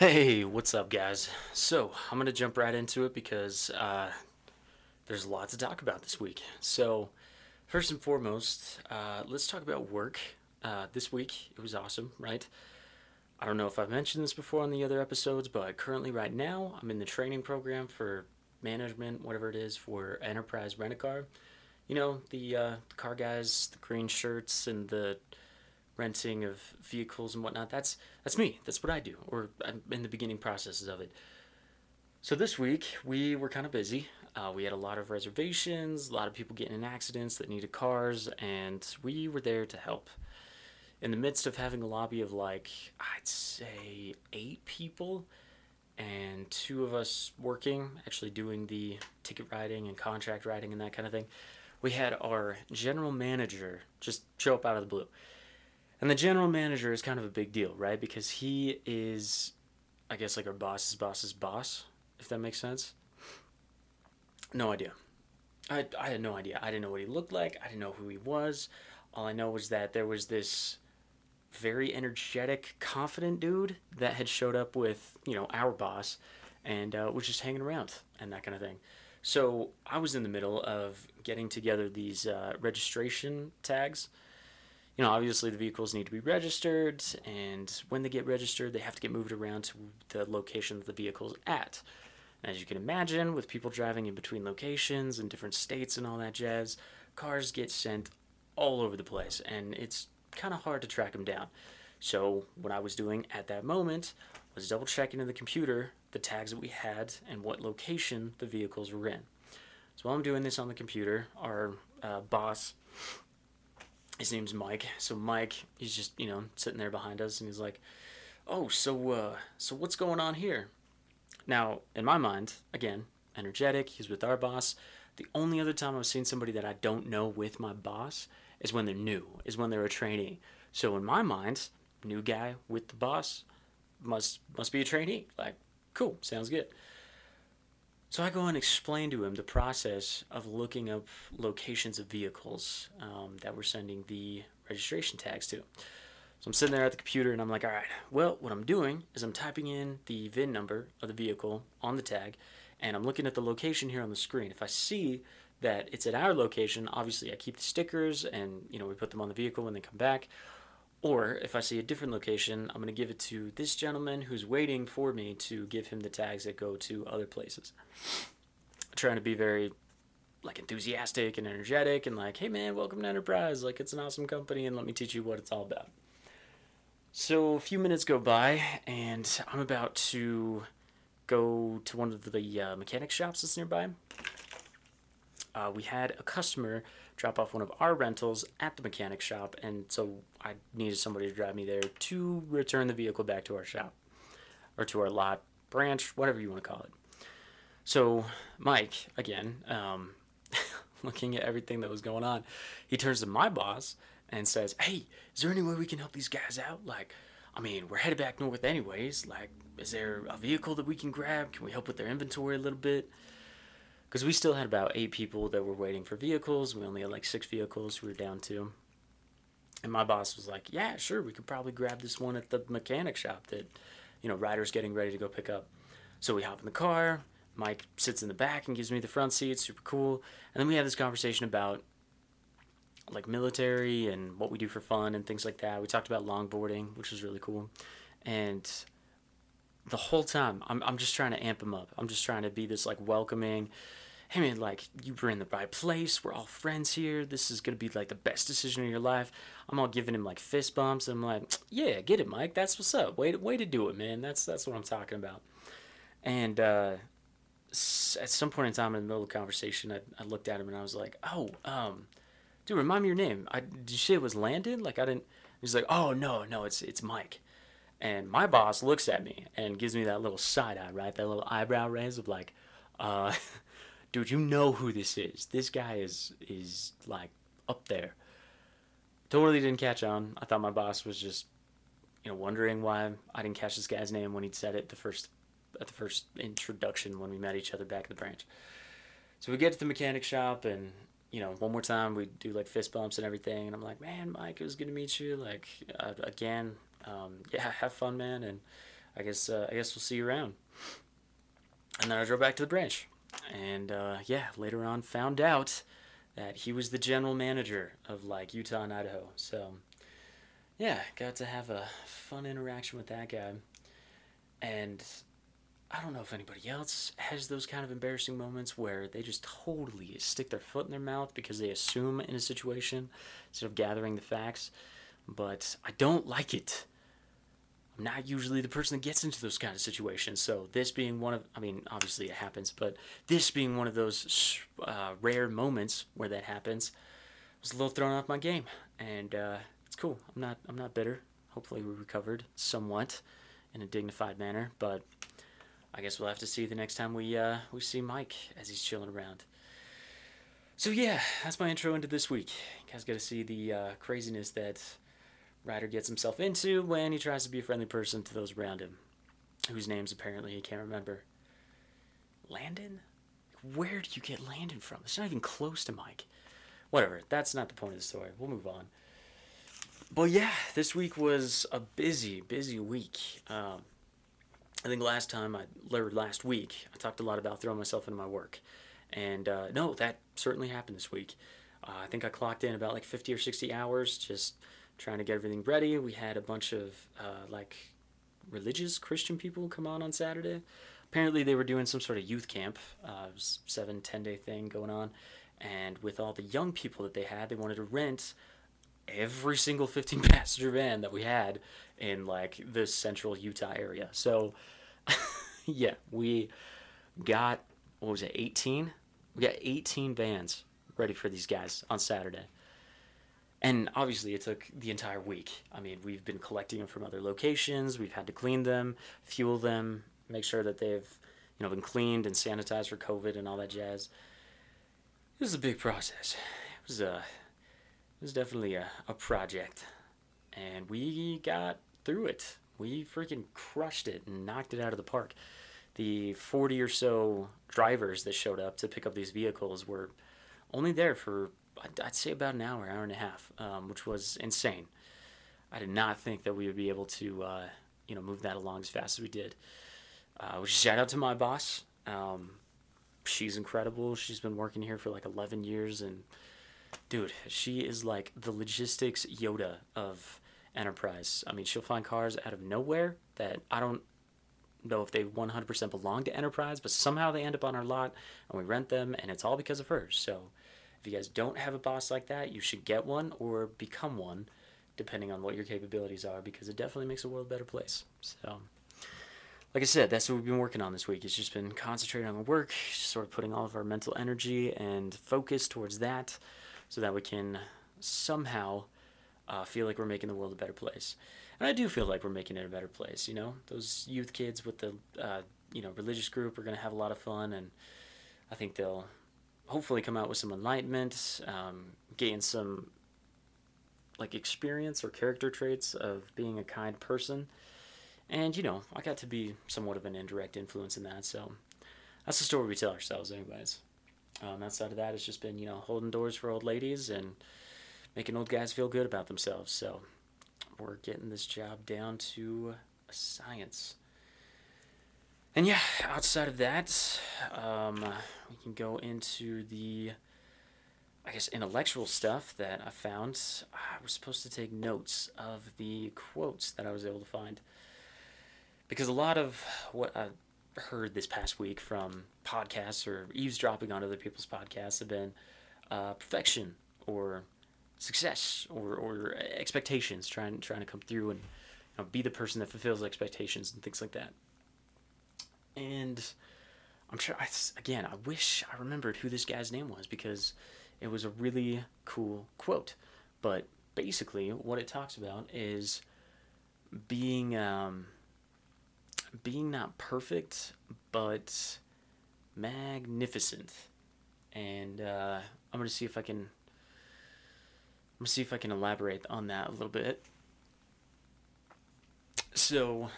Hey, what's up, guys? So, I'm going to jump right into it because uh, there's a lot to talk about this week. So, first and foremost, uh, let's talk about work. Uh, this week, it was awesome, right? I don't know if I've mentioned this before on the other episodes, but currently, right now, I'm in the training program for management, whatever it is, for Enterprise Rent a Car. You know, the, uh, the car guys, the green shirts, and the renting of vehicles and whatnot. That's that's me. That's what I do, or I'm in the beginning processes of it. So this week we were kind of busy. Uh, we had a lot of reservations, a lot of people getting in accidents that needed cars, and we were there to help. In the midst of having a lobby of like I'd say eight people, and two of us working, actually doing the ticket writing and contract writing and that kind of thing, we had our general manager just show up out of the blue and the general manager is kind of a big deal, right? Because he is, I guess, like our boss's boss's boss, if that makes sense. No idea. I, I had no idea. I didn't know what he looked like. I didn't know who he was. All I know was that there was this very energetic, confident dude that had showed up with, you know, our boss and uh, was just hanging around and that kind of thing. So I was in the middle of getting together these uh, registration tags you know, obviously the vehicles need to be registered, and when they get registered, they have to get moved around to the location that the vehicle's at. And as you can imagine, with people driving in between locations and different states and all that jazz, cars get sent all over the place, and it's kind of hard to track them down. So, what I was doing at that moment was double checking in the computer the tags that we had and what location the vehicles were in. So, while I'm doing this on the computer, our uh, boss his name's Mike. So Mike, he's just you know sitting there behind us, and he's like, "Oh, so uh, so what's going on here?" Now, in my mind, again, energetic. He's with our boss. The only other time I've seen somebody that I don't know with my boss is when they're new, is when they're a trainee. So in my mind, new guy with the boss must must be a trainee. Like, cool, sounds good. So I go and explain to him the process of looking up locations of vehicles um, that we're sending the registration tags to. So I'm sitting there at the computer and I'm like, all right, well, what I'm doing is I'm typing in the VIN number of the vehicle on the tag and I'm looking at the location here on the screen. If I see that it's at our location, obviously I keep the stickers and, you know, we put them on the vehicle when they come back. Or if I see a different location, I'm going to give it to this gentleman who's waiting for me to give him the tags that go to other places. Trying to be very like enthusiastic and energetic and like, hey man, welcome to Enterprise. Like it's an awesome company and let me teach you what it's all about. So a few minutes go by and I'm about to go to one of the uh, mechanic shops that's nearby. Uh, we had a customer drop off one of our rentals at the mechanic shop, and so I needed somebody to drive me there to return the vehicle back to our shop or to our lot, branch, whatever you want to call it. So Mike, again, um, looking at everything that was going on, he turns to my boss and says, "Hey, is there any way we can help these guys out? Like, I mean, we're headed back north anyways. Like, is there a vehicle that we can grab? Can we help with their inventory a little bit?" Because we still had about eight people that were waiting for vehicles. We only had like six vehicles we were down to. And my boss was like, "Yeah, sure, we could probably grab this one at the mechanic shop that, you know, Ryder's getting ready to go pick up." So we hop in the car. Mike sits in the back and gives me the front seat, super cool. And then we have this conversation about like military and what we do for fun and things like that. We talked about longboarding, which was really cool. And the whole time, I'm, I'm just trying to amp him up. I'm just trying to be this like welcoming, hey man, like you were in the right place. We're all friends here. This is gonna be like the best decision of your life. I'm all giving him like fist bumps. I'm like, yeah, get it, Mike. That's what's up. Way to, way to do it, man. That's that's what I'm talking about. And uh, at some point in time in the middle of the conversation, I, I looked at him and I was like, oh, um, dude, remind me your name. I, did you say it was Landon? Like I didn't. He's like, oh no, no, it's it's Mike. And my boss looks at me and gives me that little side eye, right? That little eyebrow raise of like, uh, dude, you know who this is. This guy is is like up there. Totally didn't catch on. I thought my boss was just, you know, wondering why I didn't catch this guy's name when he'd said it the first at the first introduction when we met each other back at the branch. So we get to the mechanic shop and you know, one more time we do like fist bumps and everything, and I'm like, man, Mike, it was good to meet you. Like uh, again, um, yeah, have fun, man. And I guess uh, I guess we'll see you around. And then I drove back to the branch, and uh, yeah, later on found out that he was the general manager of like Utah and Idaho. So yeah, got to have a fun interaction with that guy, and I don't know if anybody else has those kind of embarrassing moments where they just totally stick their foot in their mouth because they assume in a situation instead of gathering the facts. But I don't like it. Not usually the person that gets into those kind of situations. So this being one of, I mean, obviously it happens, but this being one of those uh, rare moments where that happens, I was a little thrown off my game, and uh, it's cool. I'm not, I'm not bitter. Hopefully we recovered somewhat in a dignified manner, but I guess we'll have to see the next time we uh, we see Mike as he's chilling around. So yeah, that's my intro into this week. You guys got to see the uh, craziness that Ryder gets himself into when he tries to be a friendly person to those around him, whose names apparently he can't remember. Landon? Where did you get Landon from? It's not even close to Mike. Whatever, that's not the point of the story. We'll move on. But yeah, this week was a busy, busy week. Um, I think last time I, last week, I talked a lot about throwing myself into my work. And uh, no, that certainly happened this week. Uh, I think I clocked in about like 50 or 60 hours just trying to get everything ready. We had a bunch of uh, like religious Christian people come on on Saturday. Apparently, they were doing some sort of youth camp, uh, seven, 10 day thing going on. And with all the young people that they had, they wanted to rent every single 15 passenger van that we had in like the central Utah area. So, yeah, we got what was it, 18? We got 18 vans ready for these guys on Saturday. And obviously, it took the entire week. I mean, we've been collecting them from other locations. We've had to clean them, fuel them, make sure that they've, you know, been cleaned and sanitized for COVID and all that jazz. It was a big process. It was a, it was definitely a, a project, and we got through it. We freaking crushed it and knocked it out of the park. The 40 or so drivers that showed up to pick up these vehicles were only there for, I'd say, about an hour, hour and a half, um, which was insane. I did not think that we would be able to, uh, you know, move that along as fast as we did. Uh, which shout out to my boss. Um, she's incredible. She's been working here for like 11 years, and dude, she is like the logistics Yoda of Enterprise. I mean, she'll find cars out of nowhere that I don't know if they 100% belong to Enterprise, but somehow they end up on our lot and we rent them, and it's all because of her. So if you guys don't have a boss like that, you should get one or become one, depending on what your capabilities are, because it definitely makes the world a better place. So, like I said, that's what we've been working on this week. It's just been concentrating on the work, sort of putting all of our mental energy and focus towards that, so that we can somehow uh, feel like we're making the world a better place. And I do feel like we're making it a better place. You know, those youth kids with the uh, you know religious group are going to have a lot of fun, and I think they'll hopefully come out with some enlightenment, um, gain some like experience or character traits of being a kind person. And you know, I got to be somewhat of an indirect influence in that. So that's the story we tell ourselves, anyways. Um, outside of that, it's just been you know holding doors for old ladies and making old guys feel good about themselves. So we're getting this job down to a science. And yeah, outside of that, um, we can go into the, I guess, intellectual stuff that I found. I was supposed to take notes of the quotes that I was able to find. Because a lot of what I heard this past week from podcasts or eavesdropping on other people's podcasts have been uh, perfection or success or, or expectations, trying trying to come through and you know, be the person that fulfills expectations and things like that. And I'm sure, I, again, I wish I remembered who this guy's name was because it was a really cool quote. But basically, what it talks about is being um, being not perfect, but magnificent. And uh, I'm gonna see if I can I'm gonna see if I can elaborate on that a little bit. So,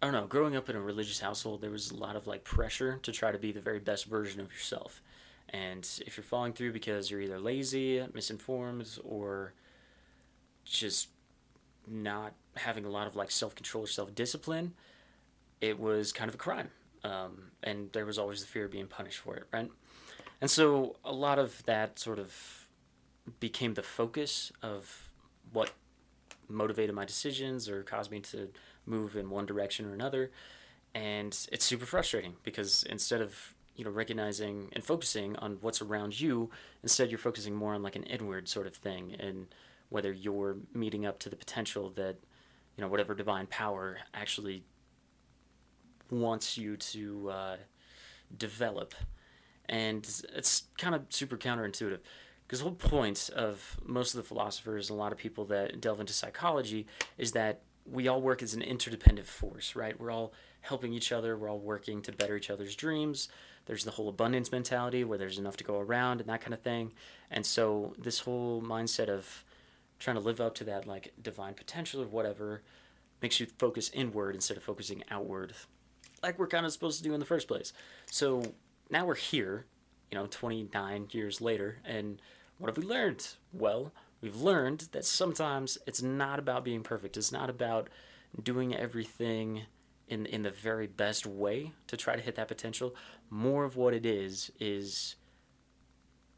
I don't know. Growing up in a religious household, there was a lot of like pressure to try to be the very best version of yourself. And if you're falling through because you're either lazy, misinformed, or just not having a lot of like self control or self discipline, it was kind of a crime. Um, and there was always the fear of being punished for it, right? And so a lot of that sort of became the focus of what motivated my decisions or caused me to move in one direction or another. And it's super frustrating because instead of you know recognizing and focusing on what's around you, instead you're focusing more on like an inward sort of thing and whether you're meeting up to the potential that you know whatever divine power actually wants you to uh, develop and it's kind of super counterintuitive because the whole point of most of the philosophers and a lot of people that delve into psychology is that we all work as an interdependent force right? We're all helping each other. We're all working to better each other's dreams. There's the whole abundance mentality where there's enough to go around and that kind of thing. And so this whole mindset of trying to live up to that like divine potential or whatever makes you focus inward instead of focusing outward like we're kind of supposed to do in the first place. So now we're here you know 29 years later and what have we learned? Well we've learned that sometimes it's not about being perfect it's not about doing everything in in the very best way to try to hit that potential more of what it is is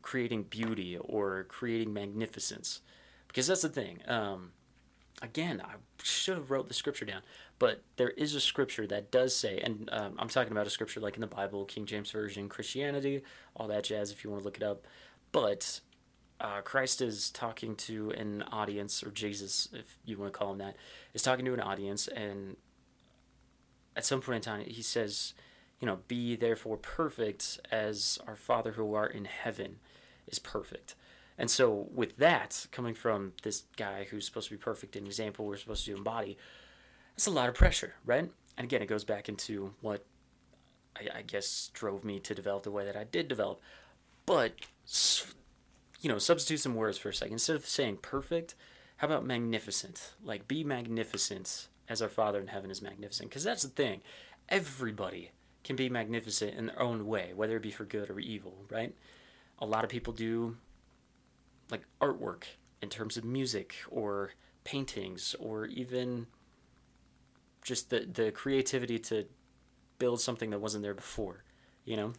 creating beauty or creating magnificence because that's the thing. Um, again, I should have wrote the scripture down, but there is a scripture that does say, and um, I'm talking about a scripture like in the Bible, King James Version, Christianity, all that jazz. If you want to look it up, but uh, Christ is talking to an audience, or Jesus, if you want to call him that, is talking to an audience, and at some point in time, he says, you know, be therefore perfect as our Father who art in heaven is perfect. And so, with that coming from this guy who's supposed to be perfect, an example we're supposed to embody, that's a lot of pressure, right? And again, it goes back into what I, I guess drove me to develop the way that I did develop. But, you know, substitute some words for a second. Instead of saying perfect, how about magnificent? Like, be magnificent as our Father in heaven is magnificent. Because that's the thing. Everybody can be magnificent in their own way, whether it be for good or evil, right? A lot of people do like artwork in terms of music or paintings or even just the the creativity to build something that wasn't there before, you know?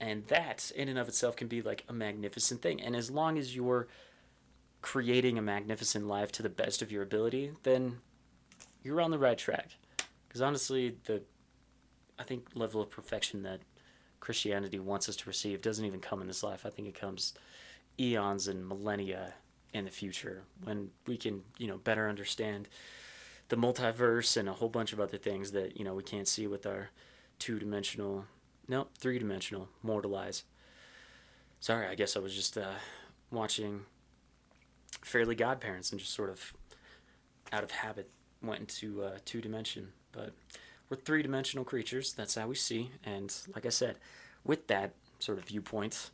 And that in and of itself can be like a magnificent thing. And as long as you're creating a magnificent life to the best of your ability, then you're on the right track. Because honestly, the I think level of perfection that Christianity wants us to receive doesn't even come in this life. I think it comes eons and millennia in the future when we can, you know, better understand the multiverse and a whole bunch of other things that, you know, we can't see with our two dimensional, no, three dimensional mortal eyes. Sorry, I guess I was just uh, watching Fairly Godparents and just sort of out of habit went into uh, two dimension. But we're three dimensional creatures. That's how we see. And like I said, with that sort of viewpoint,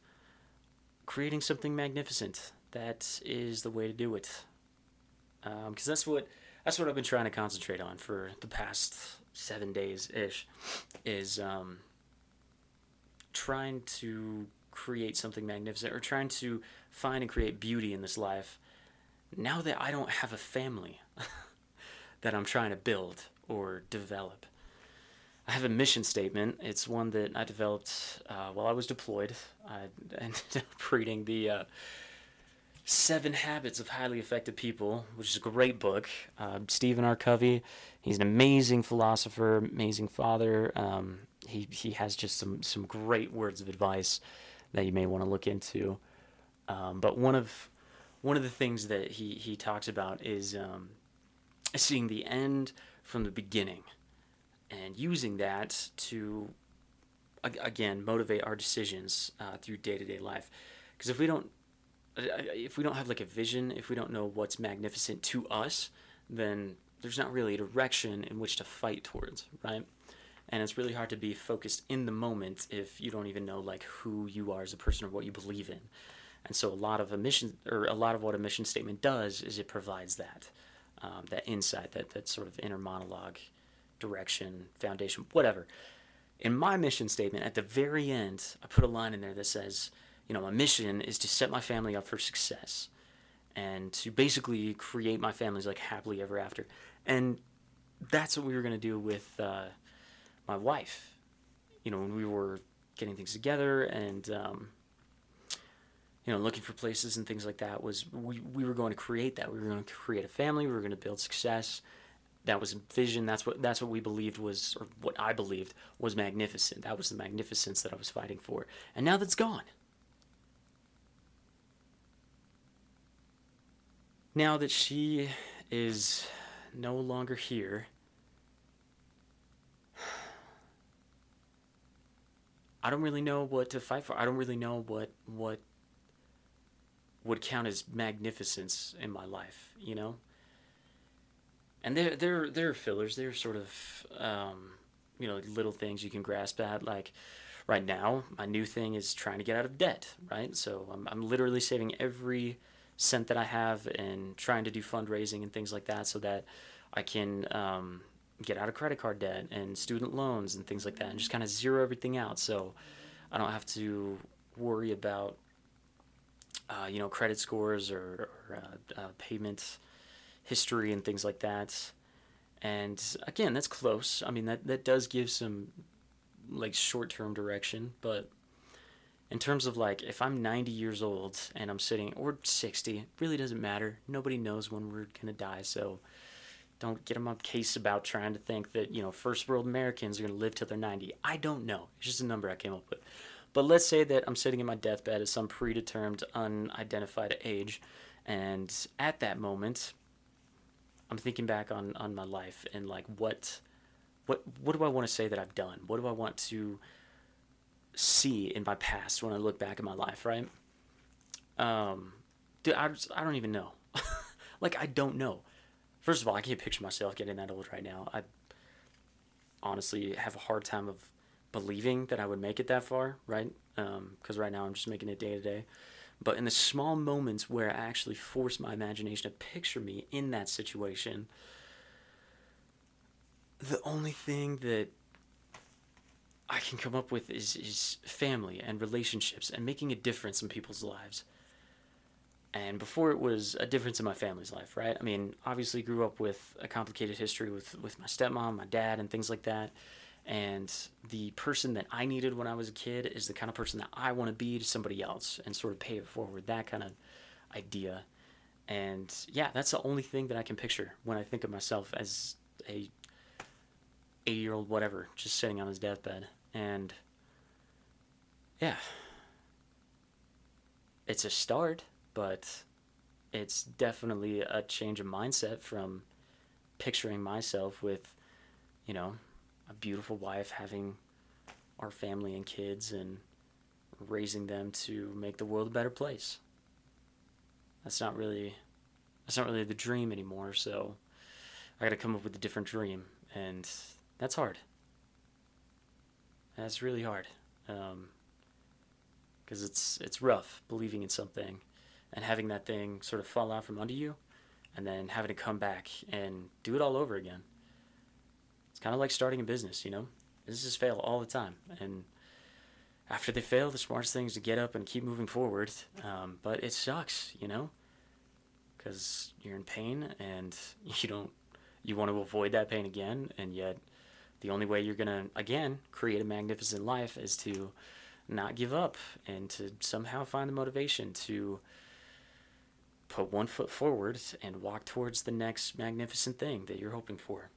creating something magnificent. That is the way to do it. Because um, that's what that's what I've been trying to concentrate on for the past seven days ish. Is um, trying to create something magnificent or trying to find and create beauty in this life. Now that I don't have a family that I'm trying to build or develop. I have a mission statement. It's one that I developed uh, while I was deployed. I ended up reading the uh, Seven Habits of Highly Effective People, which is a great book. Uh, Stephen R. Covey, he's an amazing philosopher, amazing father. Um, he he has just some some great words of advice that you may want to look into. Um, but one of one of the things that he he talks about is um, seeing the end from the beginning and using that to again motivate our decisions uh, through day-to-day life because if we don't if we don't have like a vision if we don't know what's magnificent to us then there's not really a direction in which to fight towards right and it's really hard to be focused in the moment if you don't even know like who you are as a person or what you believe in and so a lot of a mission or a lot of what a mission statement does is it provides that um, that insight that that sort of inner monologue direction, foundation, whatever. In my mission statement, at the very end, I put a line in there that says, you know, my mission is to set my family up for success. and to basically create my family's like happily ever after. And that's what we were going to do with uh, my wife. You know, when we were getting things together and um, you know looking for places and things like that was we, we were going to create that. We were going to create a family. We were going to build success. That was a vision. That's what that's what we believed was or what i believed was magnificent. That was the magnificence that i was fighting for. And now that's gone. Now that she is no longer here I don't really know what to fight for. I don't really know what what would count as magnificence in my life, you know. And there there there are fillers. There are sort of um, you know little things you can grasp at. Like right now, my new thing is trying to get out of debt. Right, so I'm I'm literally saving every cent that I have and trying to do fundraising and things like that, so that I can. Um, get out of credit card debt and student loans and things like that and just kind of zero everything out. So I don't have to worry about uh, you know credit scores or, or uh, uh, payment history and things like that. And again that's close. I mean that that does give some like short-term direction but in terms of like if I'm 90 years old and I'm sitting or 60 really doesn't matter. Nobody knows when we're gonna die. So don't get them on case about trying to think that, you know, first world Americans are going to live till they're 90. I don't know. It's just a number I came up with. But let's say that I'm sitting in my deathbed at some predetermined, unidentified age. And at that moment, I'm thinking back on, on my life and like what what what do I want to say that I've done? What do I want to see in my past when I look back at my life, right? Um, dude, I, I don't even know. like I don't know. First of all, I can't picture myself getting that old right now. I honestly have a hard time of believing that I would make it that far, right? Because um, right now I'm just making it day to day. But in the small moments where I actually force my imagination to picture me in that situation, the only thing that I can come up with is, is family and relationships and making a difference in people's lives and before it was a difference in my family's life, right? I mean, obviously grew up with a complicated history with with my stepmom, my dad, and things like that. And the person that I needed when I was a kid is the kind of person that I want to be to somebody else, and sort of pay it forward. That kind of idea. And yeah, that's the only thing that I can picture when I think of myself as a eight year old whatever, just sitting on his deathbed. And yeah, it's a start but it's definitely a change of mindset from picturing myself with, you know, a beautiful wife having our family and kids and raising them to make the world a better place. That's not really that's not really the dream anymore, so I got to come up with a different dream and that's hard. That's really hard. Um, cuz it's it's rough believing in something and having that thing sort of fall out from under you and then having to come back and do it all over again. It's kind of like starting a business, you know? Businesses fail all the time. And after they fail, the smartest thing is to get up and keep moving forward. Um, but it sucks, you know? Because you're in pain and you don't, you want to avoid that pain again. And yet, the only way you're going to, again, create a magnificent life is to not give up and to somehow find the motivation to put one foot forward and walk towards the next magnificent thing that you're hoping for.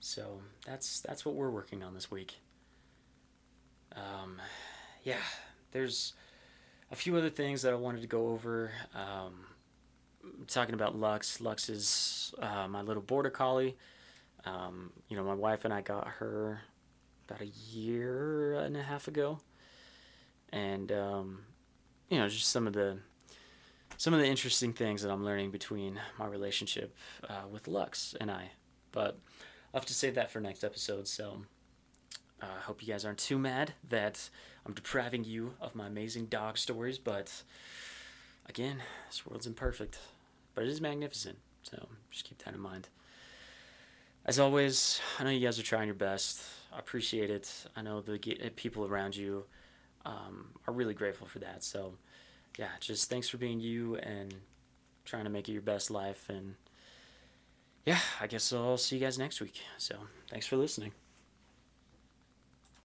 So that's that's what we're working on this week. Um, yeah, there's a few other things that I wanted to go over. Um, talking about Lux. Lux is uh, my little border collie. Um, you know, my wife and I got her about a year and a half ago, and um, you know, just some of the some of the interesting things that I'm learning between my relationship uh, with Lux and I. But I'll have to save that for next episode. So I uh, hope you guys aren't too mad that I'm depriving you of my amazing dog stories. But again, this world's imperfect, but it is magnificent. So just keep that in mind. As always, I know you guys are trying your best. I appreciate it. I know the people around you um, are really grateful for that. So yeah, just thanks for being you and trying to make it your best life. And yeah, I guess I'll see you guys next week. So thanks for listening.